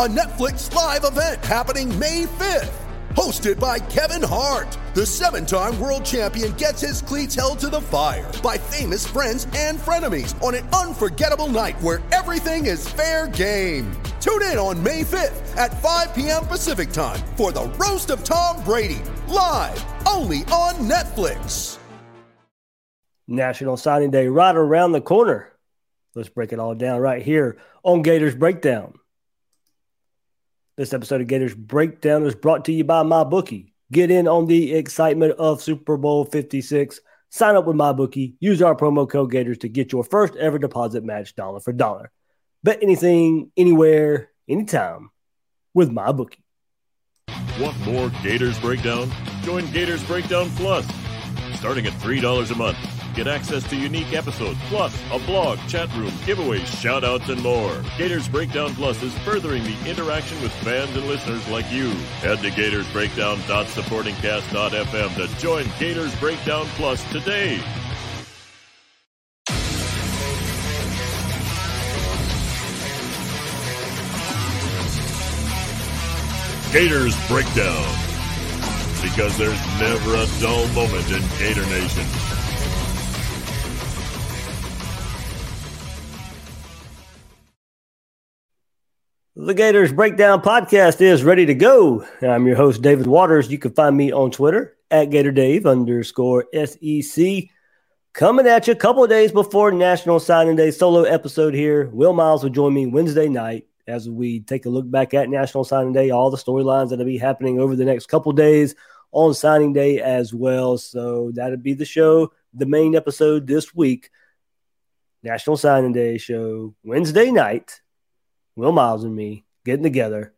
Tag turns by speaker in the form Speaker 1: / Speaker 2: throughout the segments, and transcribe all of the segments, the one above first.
Speaker 1: a Netflix live event happening May 5th. Hosted by Kevin Hart, the seven time world champion gets his cleats held to the fire by famous friends and frenemies on an unforgettable night where everything is fair game. Tune in on May 5th at 5 p.m. Pacific time for the Roast of Tom Brady, live only on Netflix.
Speaker 2: National Signing Day right around the corner. Let's break it all down right here on Gators Breakdown. This episode of Gators Breakdown is brought to you by MyBookie. Get in on the excitement of Super Bowl 56. Sign up with MyBookie. Use our promo code Gators to get your first ever deposit match dollar for dollar. Bet anything, anywhere, anytime with MyBookie.
Speaker 3: Want more Gators Breakdown? Join Gators Breakdown Plus. Starting at $3 a month, get access to unique episodes, plus a blog, chat room, giveaways, shoutouts, and more. Gators Breakdown Plus is furthering the interaction with fans and listeners like you. Head to GatorsBreakdown.supportingcast.fm to join Gators Breakdown Plus today. Gators Breakdown. Because there's never a dull moment in Gator Nation.
Speaker 2: The Gators Breakdown podcast is ready to go. I'm your host, David Waters. You can find me on Twitter at GatorDave underscore SEC. Coming at you a couple of days before National Signing Day solo episode here. Will Miles will join me Wednesday night as we take a look back at National Signing Day, all the storylines that'll be happening over the next couple days on signing day as well. So that'll be the show, the main episode this week. National Signing Day show Wednesday night. Will Miles and me getting together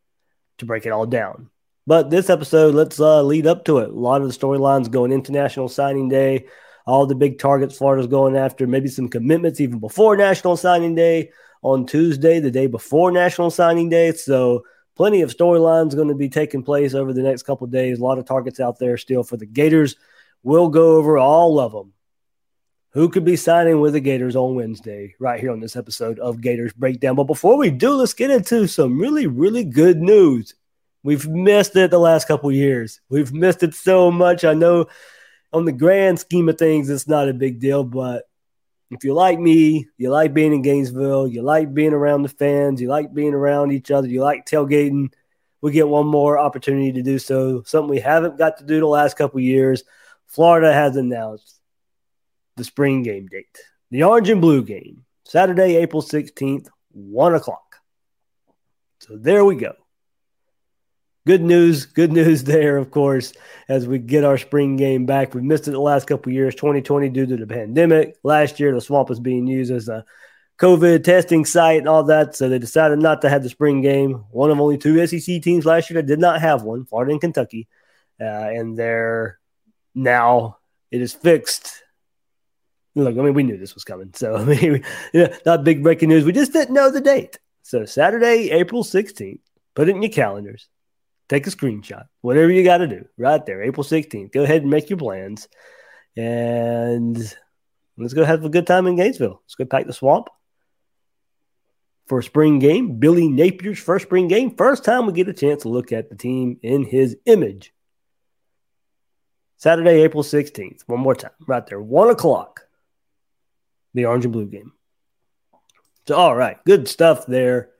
Speaker 2: to break it all down. But this episode, let's uh, lead up to it. A lot of the storylines going into National Signing Day, all the big targets Florida's going after, maybe some commitments even before National Signing Day on Tuesday, the day before National Signing Day. So plenty of storylines going to be taking place over the next couple days. A lot of targets out there still for the Gators. We'll go over all of them. Who could be signing with the Gators on Wednesday, right here on this episode of Gators Breakdown. But before we do, let's get into some really, really good news. We've missed it the last couple years. We've missed it so much. I know on the grand scheme of things, it's not a big deal, but if you like me, you like being in Gainesville, you like being around the fans, you like being around each other, you like tailgating, we get one more opportunity to do so. Something we haven't got to do the last couple years. Florida has announced the spring game date, the orange and blue game, Saturday, April 16th, 1 o'clock. So there we go. Good news, good news there, of course, as we get our spring game back. We missed it the last couple years, 2020 due to the pandemic. Last year, the swamp was being used as a COVID testing site and all that. So they decided not to have the spring game. One of only two SEC teams last year that did not have one, Florida and Kentucky. Uh, and they're now it is fixed. Look, I mean, we knew this was coming. So, I mean, yeah, not big breaking news. We just didn't know the date. So, Saturday, April 16th, put it in your calendars. Take a screenshot, whatever you got to do right there, April 16th. Go ahead and make your plans. And let's go have a good time in Gainesville. Let's go pack the swamp for a spring game. Billy Napier's first spring game. First time we get a chance to look at the team in his image. Saturday, April 16th. One more time, right there, one o'clock. The orange and blue game. So, all right, good stuff there.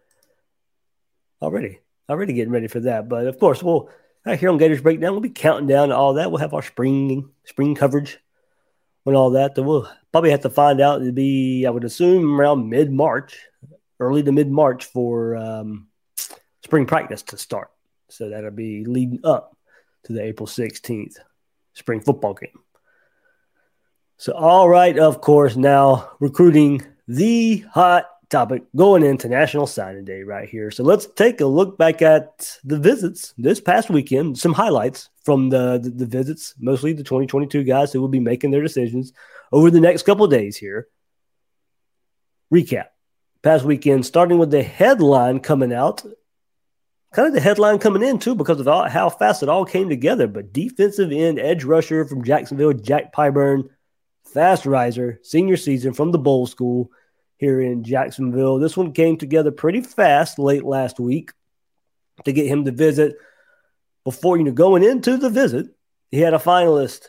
Speaker 2: Already, already getting ready for that. But of course, we'll right here on Gators Breakdown, we'll be counting down all that. We'll have our spring spring coverage and all that. Then we'll probably have to find out. It'd be, I would assume, around mid March, early to mid March for um, spring practice to start. So that'll be leading up to the April 16th spring football game. So, all right, of course, now recruiting the hot topic going into National Signing Day right here. So, let's take a look back at the visits this past weekend, some highlights from the, the, the visits, mostly the 2022 guys who will be making their decisions over the next couple days here. Recap past weekend, starting with the headline coming out. Kind of the headline coming in, too, because of all, how fast it all came together. But defensive end edge rusher from Jacksonville, Jack Pyburn fast riser, senior season from the bowl school here in Jacksonville. This one came together pretty fast late last week to get him to visit. Before you know, going into the visit, he had a finalist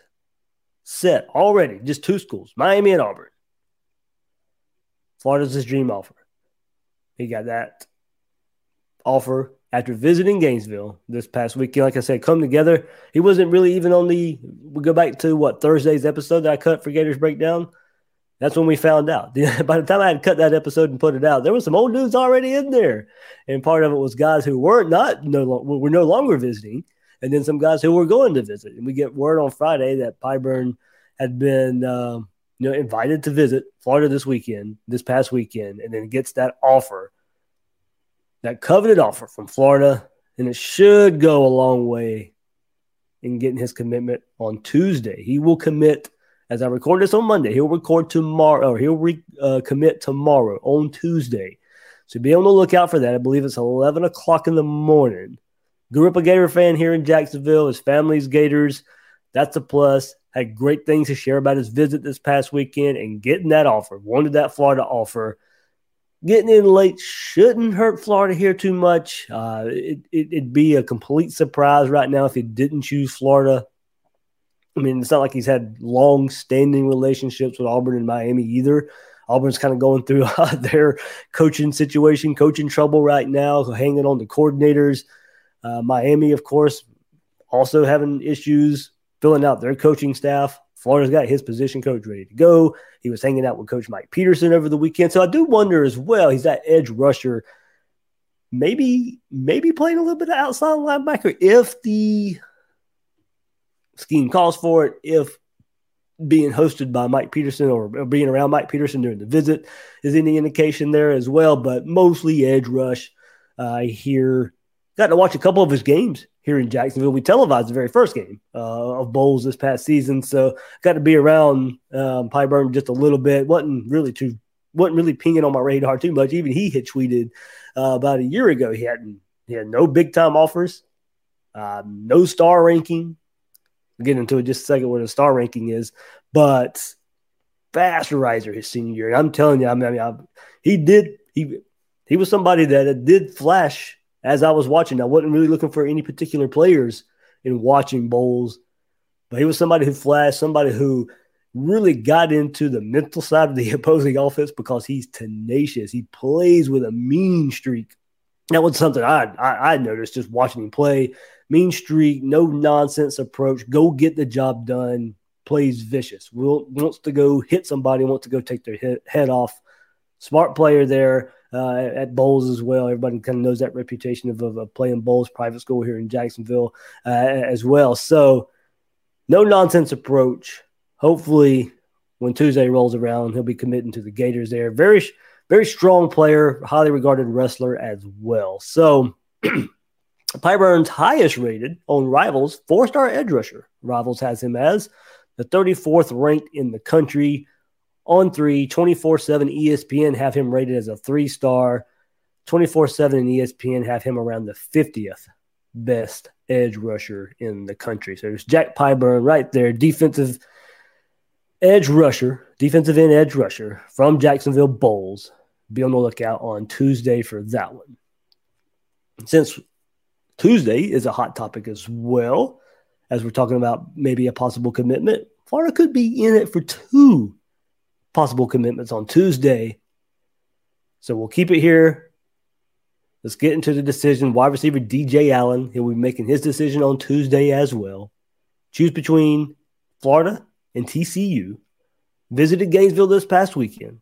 Speaker 2: set already, just two schools, Miami and Auburn. Florida's his dream offer. He got that offer after visiting Gainesville this past weekend. Like I said, come together. He wasn't really even on the. We go back to what Thursday's episode that I cut for Gators Breakdown. That's when we found out. By the time I had cut that episode and put it out, there was some old dudes already in there, and part of it was guys who weren't not no longer were no longer visiting, and then some guys who were going to visit. And we get word on Friday that Pyburn had been. Um, you know, invited to visit Florida this weekend, this past weekend, and then gets that offer that coveted offer from Florida, and it should go a long way in getting his commitment on Tuesday. He will commit as I record this on Monday. He'll record tomorrow, or he'll re, uh, commit tomorrow on Tuesday. So be on the lookout for that. I believe it's 11 o'clock in the morning. Grew up a Gator fan here in Jacksonville. His family's Gators. That's a plus. Had great things to share about his visit this past weekend and getting that offer. Wanted that Florida offer getting in late shouldn't hurt Florida here too much. Uh, it, it, would be a complete surprise right now if he didn't choose Florida. I mean, it's not like he's had long standing relationships with Auburn and Miami either. Auburn's kind of going through uh, their coaching situation, coaching trouble right now, hanging on the coordinators. Uh, Miami, of course, also having issues filling out their coaching staff. Florida's got his position coach ready to go. He was hanging out with Coach Mike Peterson over the weekend. So I do wonder as well, he's that edge rusher, maybe, maybe playing a little bit of outside linebacker if the scheme calls for it, if being hosted by Mike Peterson or being around Mike Peterson during the visit is any indication there as well, but mostly edge rush. Uh, I hear got to watch a couple of his games here in Jacksonville. We televised the very first game uh, of Bolles this past season, so got to be around um, Pyburn just a little bit. wasn't really too wasn't really pinging on my radar too much. Even he had tweeted uh, about a year ago he hadn't he had no big time offers, uh, no star ranking. We'll get into it just a second what a star ranking is, but fast riser his senior year. And I'm telling you, I mean, I mean I, he did he he was somebody that did flash as I was watching, I wasn't really looking for any particular players in watching Bolles, but he was somebody who flashed, somebody who really got into the mental side of the opposing offense because he's tenacious. He plays with a mean streak. That was something I, I, I noticed just watching him play. Mean streak, no nonsense approach. Go get the job done. Plays vicious. Will wants to go hit somebody. Wants to go take their head, head off. Smart player there uh, at Bolles as well. Everybody kind of knows that reputation of, of, of playing Bolles private school here in Jacksonville uh, as well. So, no nonsense approach. Hopefully, when Tuesday rolls around, he'll be committing to the Gators there. Very, very strong player, highly regarded wrestler as well. So, Pyburn's highest rated on Rivals, four star edge rusher. Rivals has him as the 34th ranked in the country on three, 24 7 ESPN have him rated as a three star. 24 7 and ESPN have him around the 50th best edge rusher in the country. So there's Jack Pyburn right there, defensive edge rusher, defensive end edge rusher from Jacksonville Bolles. Be on the lookout on Tuesday for that one. Since Tuesday is a hot topic as well, as we're talking about maybe a possible commitment, Florida could be in it for two possible commitments on Tuesday. So we'll keep it here. Let's get into the decision. Wide receiver DJ Allen, he'll be making his decision on Tuesday as well. Choose between Florida and TCU. Visited Gainesville this past weekend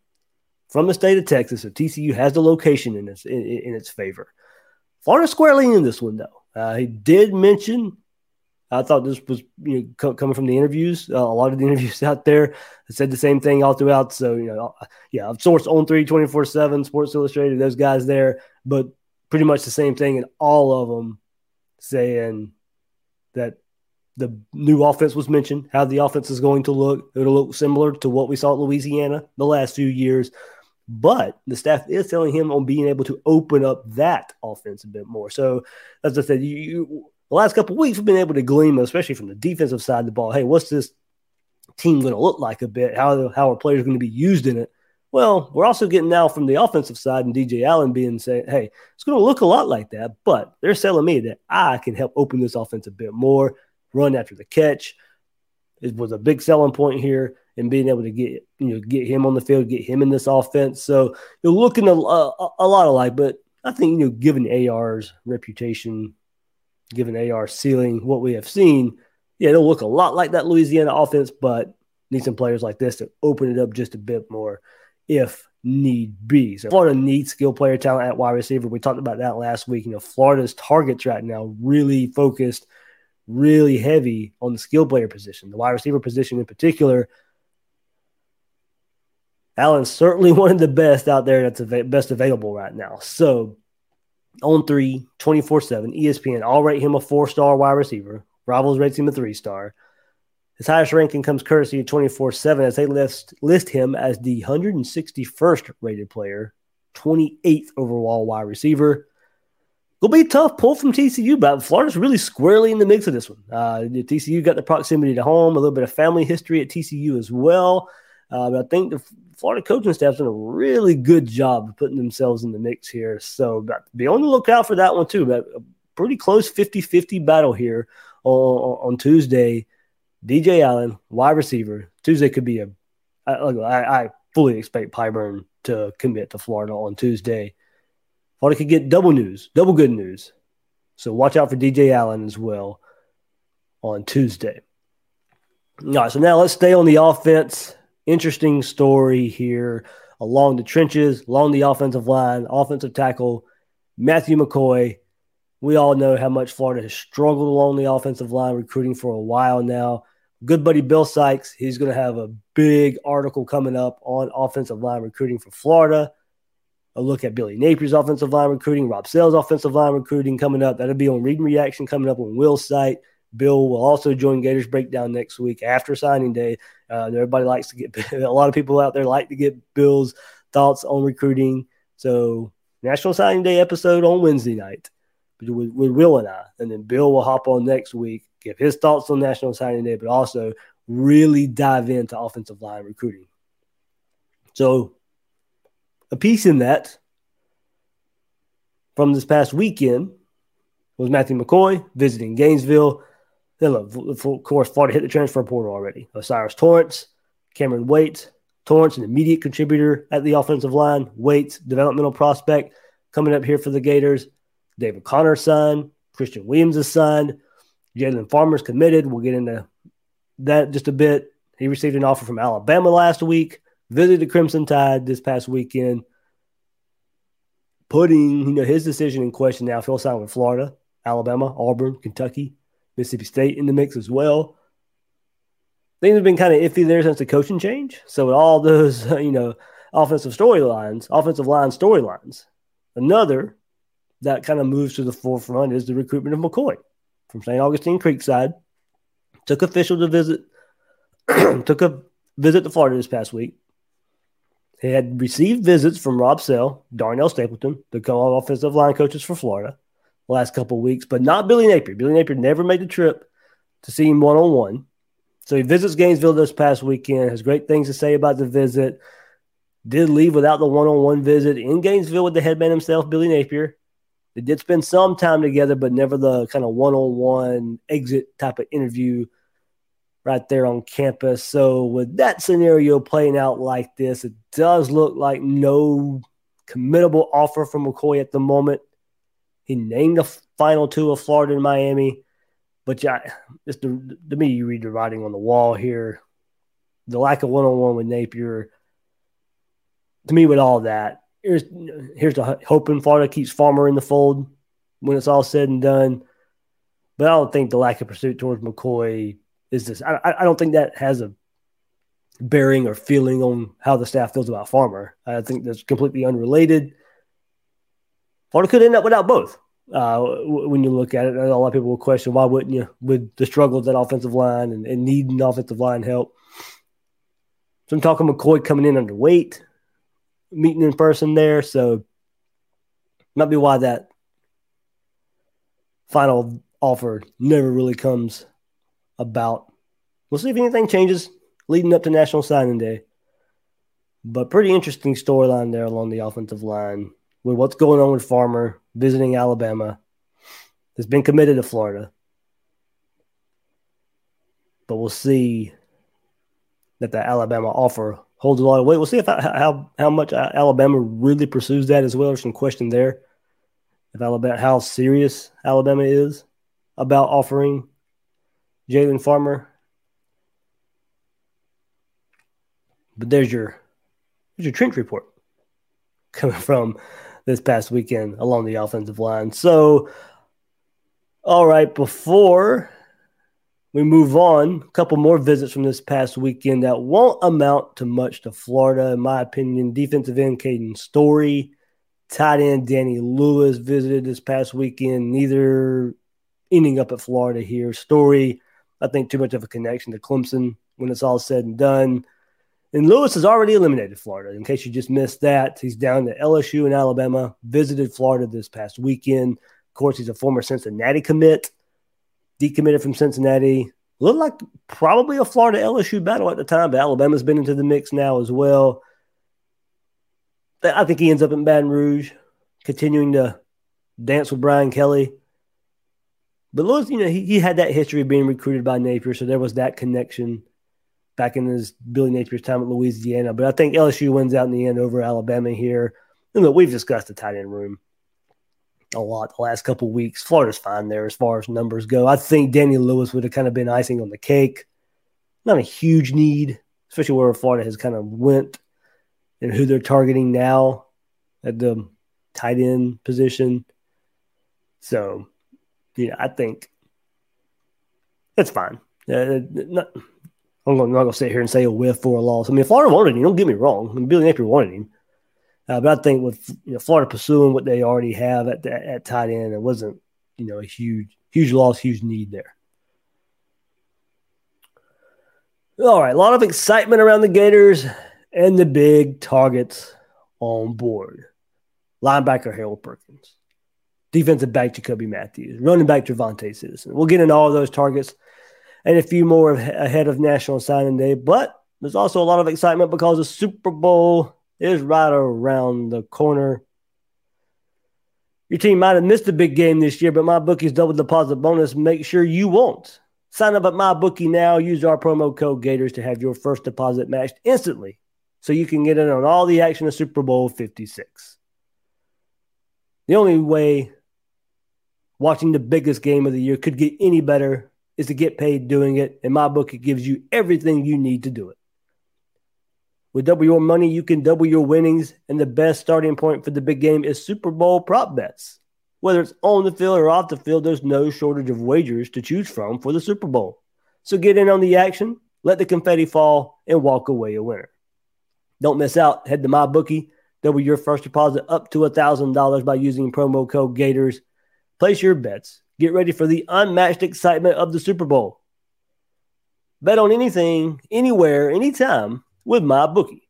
Speaker 2: from the state of Texas. So TCU has the location in its in, in its favor. Florida squarely in this one though. Uh, he did mention I thought this was you know, co- coming from the interviews. Uh, a lot of the interviews out there said the same thing all throughout. So, you know, yeah, I've sourced on 3 24 7, Sports Illustrated, those guys there, but pretty much the same thing in all of them saying that the new offense was mentioned, how the offense is going to look. It'll look similar to what we saw at Louisiana the last few years. But the staff is telling him on being able to open up that offense a bit more. So, as I said, you the last couple weeks we've been able to glean, especially from the defensive side of the ball. Hey, what's this team going to look like a bit? How how are players going to be used in it? Well, we're also getting now from the offensive side and DJ Allen being saying, hey, it's going to look a lot like that, but they're telling me that I can help open this offense a bit more, run after the catch. It was a big selling point here and being able to get you know get him on the field, get him in this offense. So you're looking a, a, a lot alike, but I think you know given AR's reputation given AR ceiling, what we have seen, yeah, it'll look a lot like that Louisiana offense, but need some players like this to open it up just a bit more if need be. So Florida needs skill player talent at wide receiver. We talked about that last week. You know, Florida's targets right now really focused, really heavy on the skill player position, the wide receiver position in particular. Allen's certainly one of the best out there that's av- best available right now. So on three, 24 7. ESPN I'll rate him a four star wide receiver. Rivals rates him a three star. His highest ranking comes courtesy of 24 7 as they list, list him as the 161st rated player, 28th overall wide receiver. Will be a tough pull from TCU, but Florida's really squarely in the mix of this one. Uh, the TCU got the proximity to home, a little bit of family history at TCU as well. Uh, but I think the Florida coaching staff's done a really good job of putting themselves in the mix here. So be on the lookout for that one too. But a pretty close 50-50 battle here on, on Tuesday. DJ Allen, wide receiver. Tuesday could be a. I, I fully expect Pyburn to commit to Florida on Tuesday. Florida could get double news, double good news. So watch out for DJ Allen as well on Tuesday. All right, so now let's stay on the offense interesting story here along the trenches, along the offensive line, offensive tackle, Matthew McCoy. We all know how much Florida has struggled along the offensive line recruiting for a while now. Good buddy Bill Sykes, he's going to have a big article coming up on offensive line recruiting for Florida. A look at Billy Napier's offensive line recruiting, Rob Sale's offensive line recruiting coming up. That'll be on Read and Reaction coming up on Will's site. Bill will also join Gators Breakdown next week after signing day. Uh, everybody likes to get a lot of people out there like to get Bill's thoughts on recruiting. So National Signing Day episode on Wednesday night with, with Will and I, and then Bill will hop on next week, give his thoughts on National Signing Day, but also really dive into offensive line recruiting. So a piece in that from this past weekend was Matthew McCoy visiting Gainesville then of course, Florida hit the transfer portal already. O'Cyrus Torrence, Kamryn Waites, Torrence, an immediate contributor at the offensive line. Waites, developmental prospect, coming up here for the Gators. David Connor signed. Christian Williams signed. Jalen Farmer's committed. We'll get into that just a bit. He received an offer from Alabama last week. Visited the Crimson Tide this past weekend. Putting you know his decision in question now. If he'll sign with Florida, Alabama, Auburn, Kentucky, Mississippi State in the mix as well. Things have been kind of iffy there since the coaching change. So with all those, you know, offensive storylines, offensive line storylines, another that kind of moves to the forefront is the recruitment of McCoy from St. Augustine Creekside. Took official to visit, took a visit to Florida this past week. He had received visits from Rob Sale, Darnell Stapleton, the co-offensive line coaches for Florida last couple of weeks, but not Billy Napier. Billy Napier never made the trip to see him one on one. So he visits Gainesville this past weekend, has great things to say about the visit. Did leave without the one on one visit in Gainesville with the headman himself, Billy Napier. They did spend some time together, but never the kind of one on one exit type of interview right there on campus. So, with that scenario playing out like this, it does look like no committable offer from McCoy at the moment. He named the final two of Florida and Miami. But yeah, just to, to me, you read the writing on the wall here. The lack of one on one with Napier. To me, with all that, here's here's the hoping Florida keeps Farmer in the fold when it's all said and done. But I don't think the lack of pursuit towards McCoy is this. I, I don't think that has a bearing or feeling on how the staff feels about Farmer. I think that's completely unrelated. Florida could end up without both. Uh, when you look at it, a lot of people will question why wouldn't you with the struggles that offensive line and, and needing offensive line help. So I'm talking McCoy coming in underweight, meeting in person there. So might be why that final offer never really comes about. We'll see if anything changes leading up to National Signing Day. But pretty interesting storyline there along the offensive line with what's going on with Farmer visiting Alabama. Has been committed to Florida. But we'll see that the Alabama offer holds a lot of weight. We'll see if how how much uh, Alabama really pursues that as well. There's some question there. If Alabama, how serious Alabama is about offering Jalen Farmer. But there's your there's your trench report coming from this past weekend along the offensive line. So, all right, before we move on, a couple more visits from this past weekend that won't amount to much to Florida, in my opinion. Defensive end Caden Story, tight end Danny Lewis visited this past weekend. Neither ending up at Florida here. Story, I think, too much of a connection to Clemson when it's all said and done. And Lewis has already eliminated Florida. In case you just missed that, he's down to LSU and Alabama, visited Florida this past weekend. Of course, he's a former Cincinnati commit, decommitted from Cincinnati. Looked like probably a Florida LSU battle at the time, but Alabama's been into the mix now as well. I think he ends up in Baton Rouge, continuing to dance with Brian Kelly. But Lewis, you know, he, he had that history of being recruited by Napier, so there was that connection back in his Billy Napier's time at Louisiana. But I think LSU wins out in the end over Alabama here. And look, we've discussed the tight end room a lot the last couple weeks. Florida's fine there as far as numbers go. I think Danny Lewis would have kind of been icing on the cake. Not a huge need, especially where Florida has kind of went and who they're targeting now at the tight end position. So, yeah, I think it's fine. Uh, not, I'm not going to sit here and say a whiff for a loss. I mean, Florida wanted him. Don't get me wrong. I mean, Billy Napier wanted him. Uh, but I think with you know, Florida pursuing what they already have at the, at tight end, it wasn't you know a huge huge loss, huge need there. All right, a lot of excitement around the Gators and the big targets on board. Linebacker Harold Perkins, defensive back Jacoby Matthews, running back Javante Citizen. We'll get into all those targets and a few more ahead of National Signing Day. But there's also a lot of excitement because the Super Bowl is right around the corner. Your team might have missed a big game this year, but MyBookie's double deposit bonus. Make sure you won't. Sign up at MyBookie now. Use our promo code Gators to have your first deposit matched instantly, so you can get in on all the action of Super Bowl 56. The only way watching the biggest game of the year could get any better is to get paid doing it. In my book, it gives you everything you need to do it. With double your money, you can double your winnings. And the best starting point for the big game is Super Bowl prop bets. Whether it's on the field or off the field, there's no shortage of wagers to choose from for the Super Bowl. So get in on the action, let the confetti fall, and walk away a winner. Don't miss out. Head to MyBookie. Double your first deposit up to $1,000 by using promo code Gators. Place your bets Get ready for the unmatched excitement of the Super Bowl. Bet on anything, anywhere, anytime with MyBookie.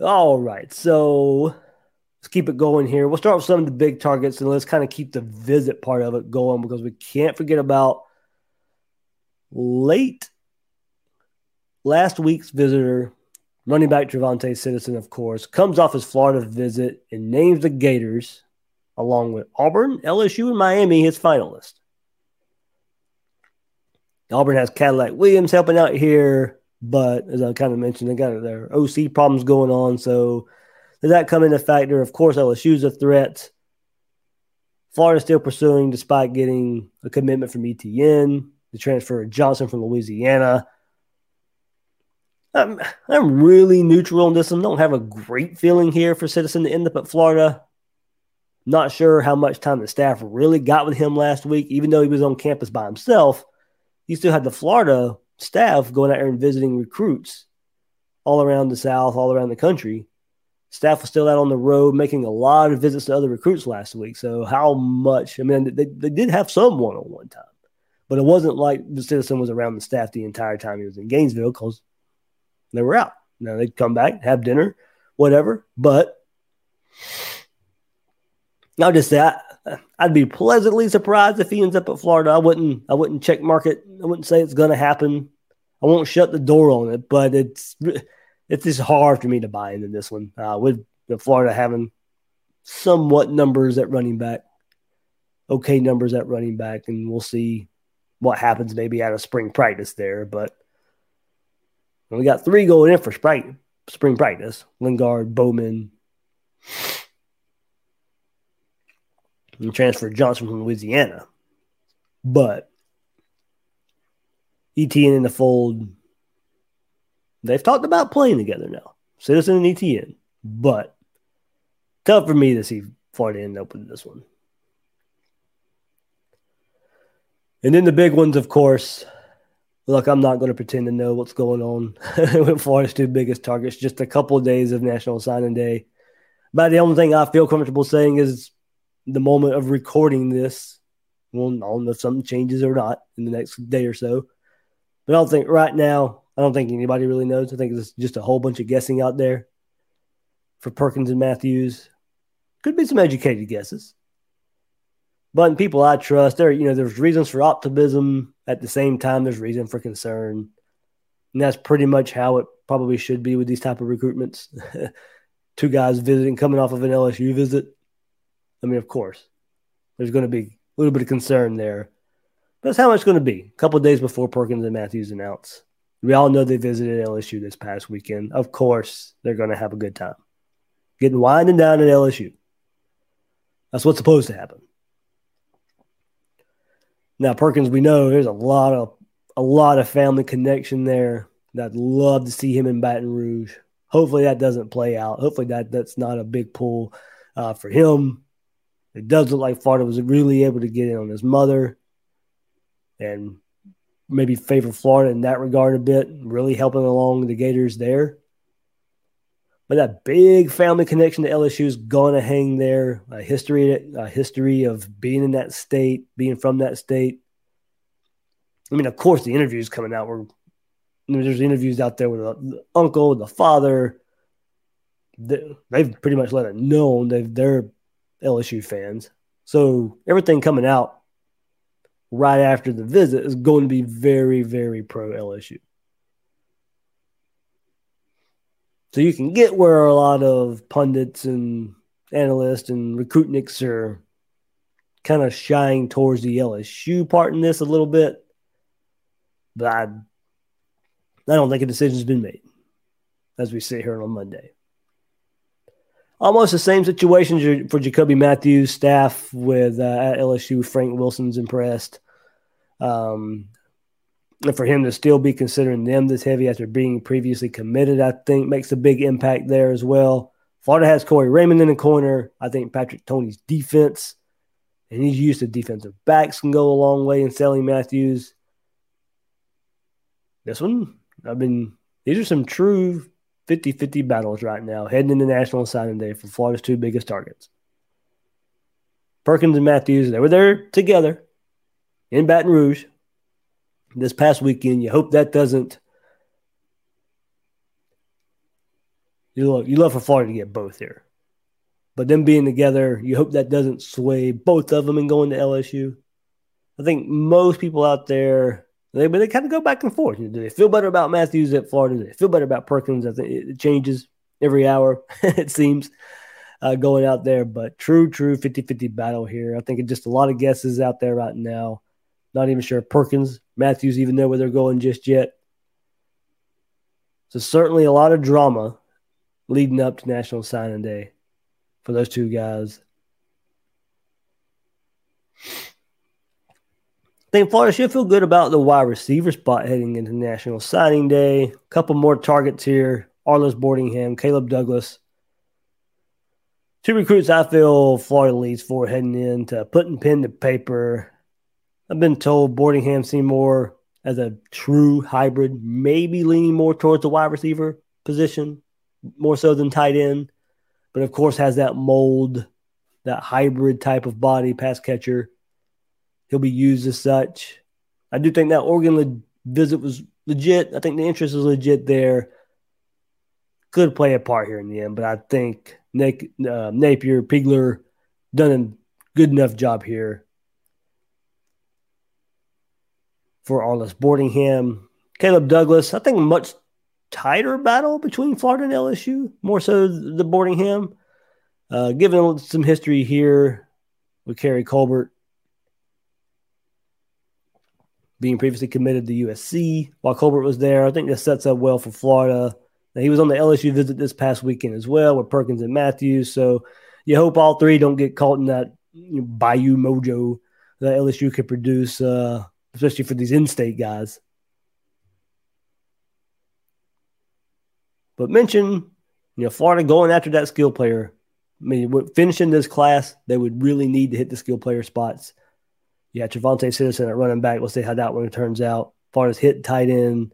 Speaker 2: All right, so let's keep it going here. We'll start with some of the big targets and let's kind of keep the visit part of it going because we can't forget about late last week's visitor, running back Javante Citizen, of course, comes off his Florida visit and names the Gators along with Auburn, LSU, and Miami, his finalist. Auburn has Cadillac Williams helping out here, but as I kind of mentioned, they got their OC problems going on. So does that come into factor? Of course, LSU's a threat. Florida's still pursuing despite getting a commitment from ETN, the transfer of Johnson from Louisiana. I'm, I'm really neutral on this. I don't have a great feeling here for Citizen to end up at Florida Not sure how much time the staff really got with him last week, even though he was on campus by himself. He still had the Florida staff going out there and visiting recruits all around the South, all around the country. Staff was still out on the road making a lot of visits to other recruits last week. So, how much? I mean, they, they did have some one on one time, but it wasn't like the citizen was around the staff the entire time he was in Gainesville because they were out. Now they'd come back, have dinner, whatever. But I'll just say I, I'd be pleasantly surprised if he ends up at Florida. I wouldn't I wouldn't check market. I wouldn't say it's going to happen. I won't shut the door on it, but it's it's just hard for me to buy into this one uh, with the Florida having somewhat numbers at running back, okay numbers at running back, and we'll see what happens maybe out of spring practice there. But we got three going in for spring spring practice: Lingard, Bowman, and transfer Johnson from Louisiana. But ETN in the fold. They've talked about playing together now, Citizen and ETN. But tough for me to see Florida end up with this one. And then the big ones, of course. Look, I'm not going to pretend to know what's going on with Florida's two biggest targets. Just a couple of days of National Signing Day. But the only thing I feel comfortable saying is the moment of recording this. Well, I don't know if something changes or not in the next day or so. But I don't think right now, I don't think anybody really knows. I think it's just a whole bunch of guessing out there for Perkins and Matthews. Could be some educated guesses. But people I trust, there, you know, there's reasons for optimism. At the same time, there's reason for concern. And that's pretty much how it probably should be with these type of recruitments. Two guys visiting, coming off of an LSU visit. I mean, of course, there's going to be a little bit of concern there. That's how much it's going to be. A couple days before Perkins and Matthews announce. We all know they visited LSU this past weekend. Of course, they're going to have a good time. Getting winding down at LSU. That's what's supposed to happen. Now Perkins, we know there's a lot of a lot of family connection there. I'd love to see him in Baton Rouge. Hopefully that doesn't play out. Hopefully that that's not a big pull uh, for him. It does look like Florida was really able to get in on his mother and maybe favor Florida in that regard a bit, really helping along the Gators there. But that big family connection to LSU is going to hang there. A history, a history of being in that state, being from that state. I mean, of course, the interviews coming out were there's interviews out there with the uncle, the father. They've pretty much let it known they've, they're LSU fans. So everything coming out right after the visit is going to be very, very pro LSU. So you can get where a lot of pundits and analysts and recruitniks are kind of shying towards the LSU part in this a little bit. But I, I don't think a decision's been made as we sit here on Monday. Almost the same situation for Jacoby Matthews' staff with uh, at LSU. Frank Wilson's impressed. Um, and for him to still be considering them this heavy after being previously committed, I think makes a big impact there as well. Florida has Corey Raymond in the corner. I think Patrick Toney's defense and he's used to defensive backs can go a long way in selling Matthews. This one, I mean, these are some true 50 50 battles right now, heading into National Signing Day for Florida's two biggest targets. Perkins and Matthews, they were there together in Baton Rouge this past weekend. You hope that doesn't. You love, you love for Florida to get both here. But them being together, you hope that doesn't sway both of them and going to LSU. I think most people out there, they, but they kind of go back and forth. Do they feel better about Matthews at Florida? Do they feel better about Perkins? I think it changes every hour, it seems, uh, going out there. But true, true 50 50 battle here. I think it's just a lot of guesses out there right now. Not even sure Perkins, Matthews even know where they're going just yet. So certainly a lot of drama leading up to National Signing Day for those two guys. Think Florida should feel good about the wide receiver spot heading into National Signing Day. A couple more targets here. Arlis Boardingham, Caleb Douglas. Two recruits I feel Florida leads for heading into putting pen to paper. I've been told Boardingham Seymour as a true hybrid, maybe leaning more towards the wide receiver position, more so than tight end, but of course has that mold, that hybrid type of body, pass catcher. He'll be used as such. I do think that Oregon le- visit was legit. I think the interest is legit there. Could play a part here in the end, but I think Nick, uh, Napier, Peagler done a good enough job here for Arlis Boardingham. Caleb Douglas, I think much tighter battle between Florida and LSU, more so the Boardingham. Uh, given some history here with Keary Colbert being previously committed to USC while Colbert was there, I think this sets up well for Florida. Now, he was on the LSU visit this past weekend as well with Perkins and Matthews. So you hope all three don't get caught in that you know, Bayou mojo that LSU could produce, uh, especially for these in-state guys. But mention, you know, Florida going after that skill player. I mean, finishing this class, they would really need to hit the skill player spots. Yeah, Trevonte Citizen at running back. We'll see how that one turns out. Florida's hit tight end.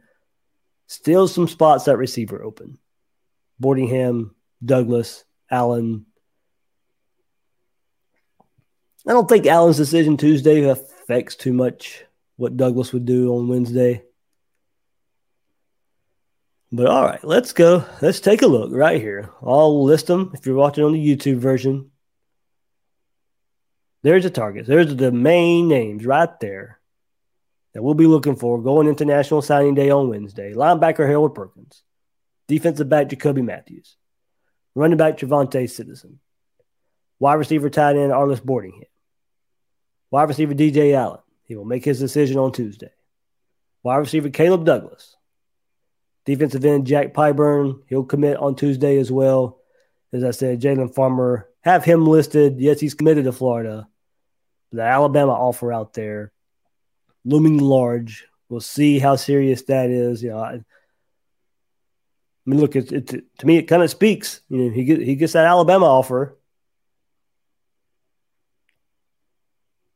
Speaker 2: Still some spots at receiver open. Boardingham, Douglas, Allen. I don't think Allen's decision Tuesday affects too much what Douglas would do on Wednesday. But all right, let's go. Let's take a look right here. I'll list them if you're watching on the YouTube version. There's the targets. There's the main names right there that we'll be looking for going into National Signing Day on Wednesday. Linebacker Harold Perkins, defensive back Jacoby Matthews, running back Trevonte Citizen, wide receiver tight end Arlis Boardingham, wide receiver DJ Allen. He will make his decision on Tuesday. Wide receiver Caleb Douglas, defensive end Jack Pyburn. He'll commit on Tuesday as well. As I said, Jalen Farmer have him listed. Yes, he's committed to Florida. The Alabama offer out there looming large. We'll see how serious that is. You know, I, I mean, look, it, it, to me, it kind of speaks. You know, he get, he gets that Alabama offer.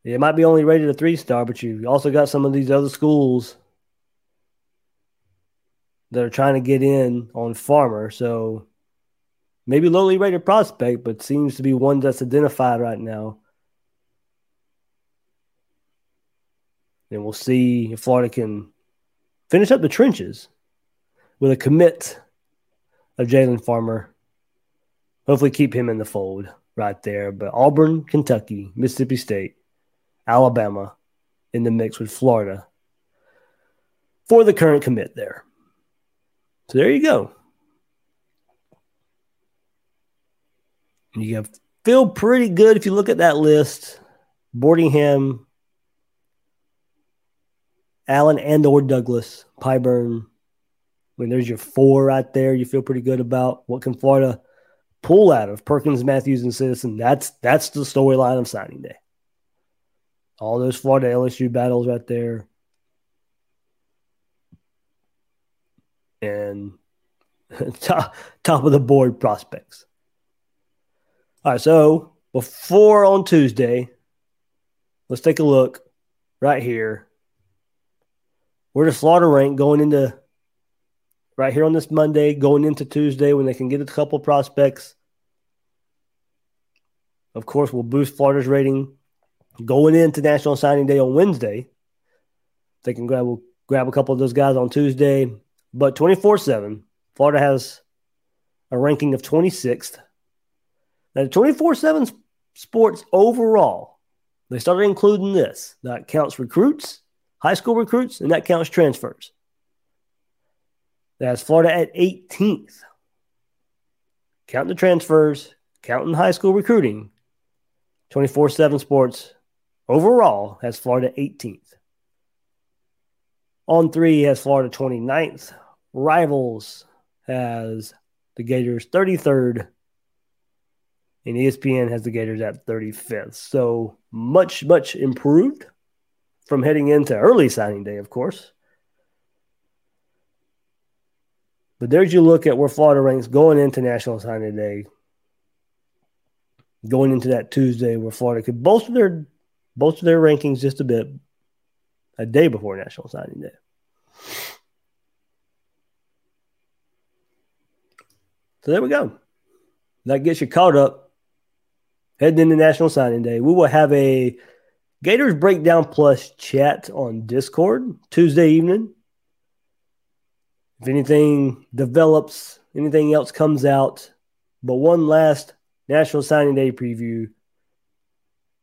Speaker 2: It might be only rated a three star, but you also got some of these other schools that are trying to get in on Farmer. So maybe lowly rated prospect, but seems to be one that's identified right now. And we'll see if Florida can finish up the trenches with a commit of Jalen Farmer. Hopefully, keep him in the fold right there. But Auburn, Kentucky, Mississippi State, Alabama in the mix with Florida for the current commit there. So there you go. You feel pretty good if you look at that list. Boardingham, Allen, and or Douglas, Pyburn. I mean, there's your four right there. You feel pretty good about what can Florida pull out of Perkins, Matthews, and Citizen. That's that's the storyline of signing day. All those Florida LSU battles right there. And top, top of the board prospects. All right, so before on Tuesday, let's take a look right here. Where does Florida rank going into right here on this Monday, going into Tuesday when they can get a couple prospects? Of course, we'll boost Florida's rating going into National Signing Day on Wednesday. They can grab grab a couple of those guys on Tuesday, but twenty four seven, Florida has a ranking of twenty sixth now, 24 7 sports overall, they started including this. That counts recruits, high school recruits, and that counts transfers. That's Florida at 18th. Counting the transfers, counting high school recruiting, 24 7 sports overall has Florida 18th. On three has Florida 29th. Rivals has the Gators 33rd and ESPN has the Gators at 35th. So much, much improved from heading into early signing day, of course. But there's you look at where Florida ranks going into National Signing Day. going into that Tuesday where Florida could bolster their bolster their rankings just a bit a day before National Signing Day. So there we go. That gets you caught up. Heading into National Signing Day, we will have a Gators Breakdown Plus chat on Discord Tuesday evening. If anything develops, anything else comes out, but one last National Signing Day preview.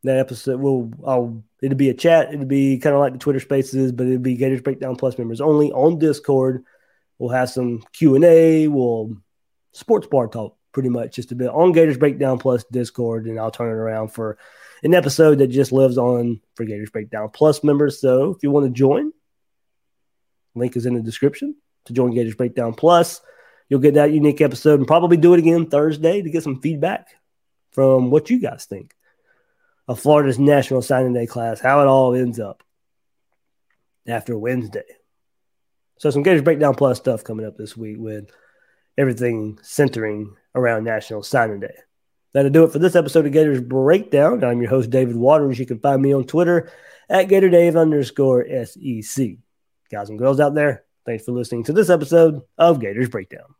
Speaker 2: That episode will I'll it'll be a chat. It'll be kind of like the Twitter Spaces, but it'll be Gators Breakdown Plus members only on Discord. We'll have some Q and A. We'll sports bar talk pretty much just a bit on Gators Breakdown Plus Discord, and I'll turn it around for an episode that just lives on for Gators Breakdown Plus members. So if you want to join, link is in the description to join Gators Breakdown Plus. You'll get that unique episode and probably do it again Thursday to get some feedback from what you guys think of Florida's National Signing Day class, how it all ends up after Wednesday. So some Gators Breakdown Plus stuff coming up this week with everything centering around National Signing Day. That'll do it for this episode of Gators Breakdown. I'm your host, David Waters. You can find me on Twitter at GatorDave underscore SEC. Guys and girls out there, thanks for listening to this episode of Gators Breakdown.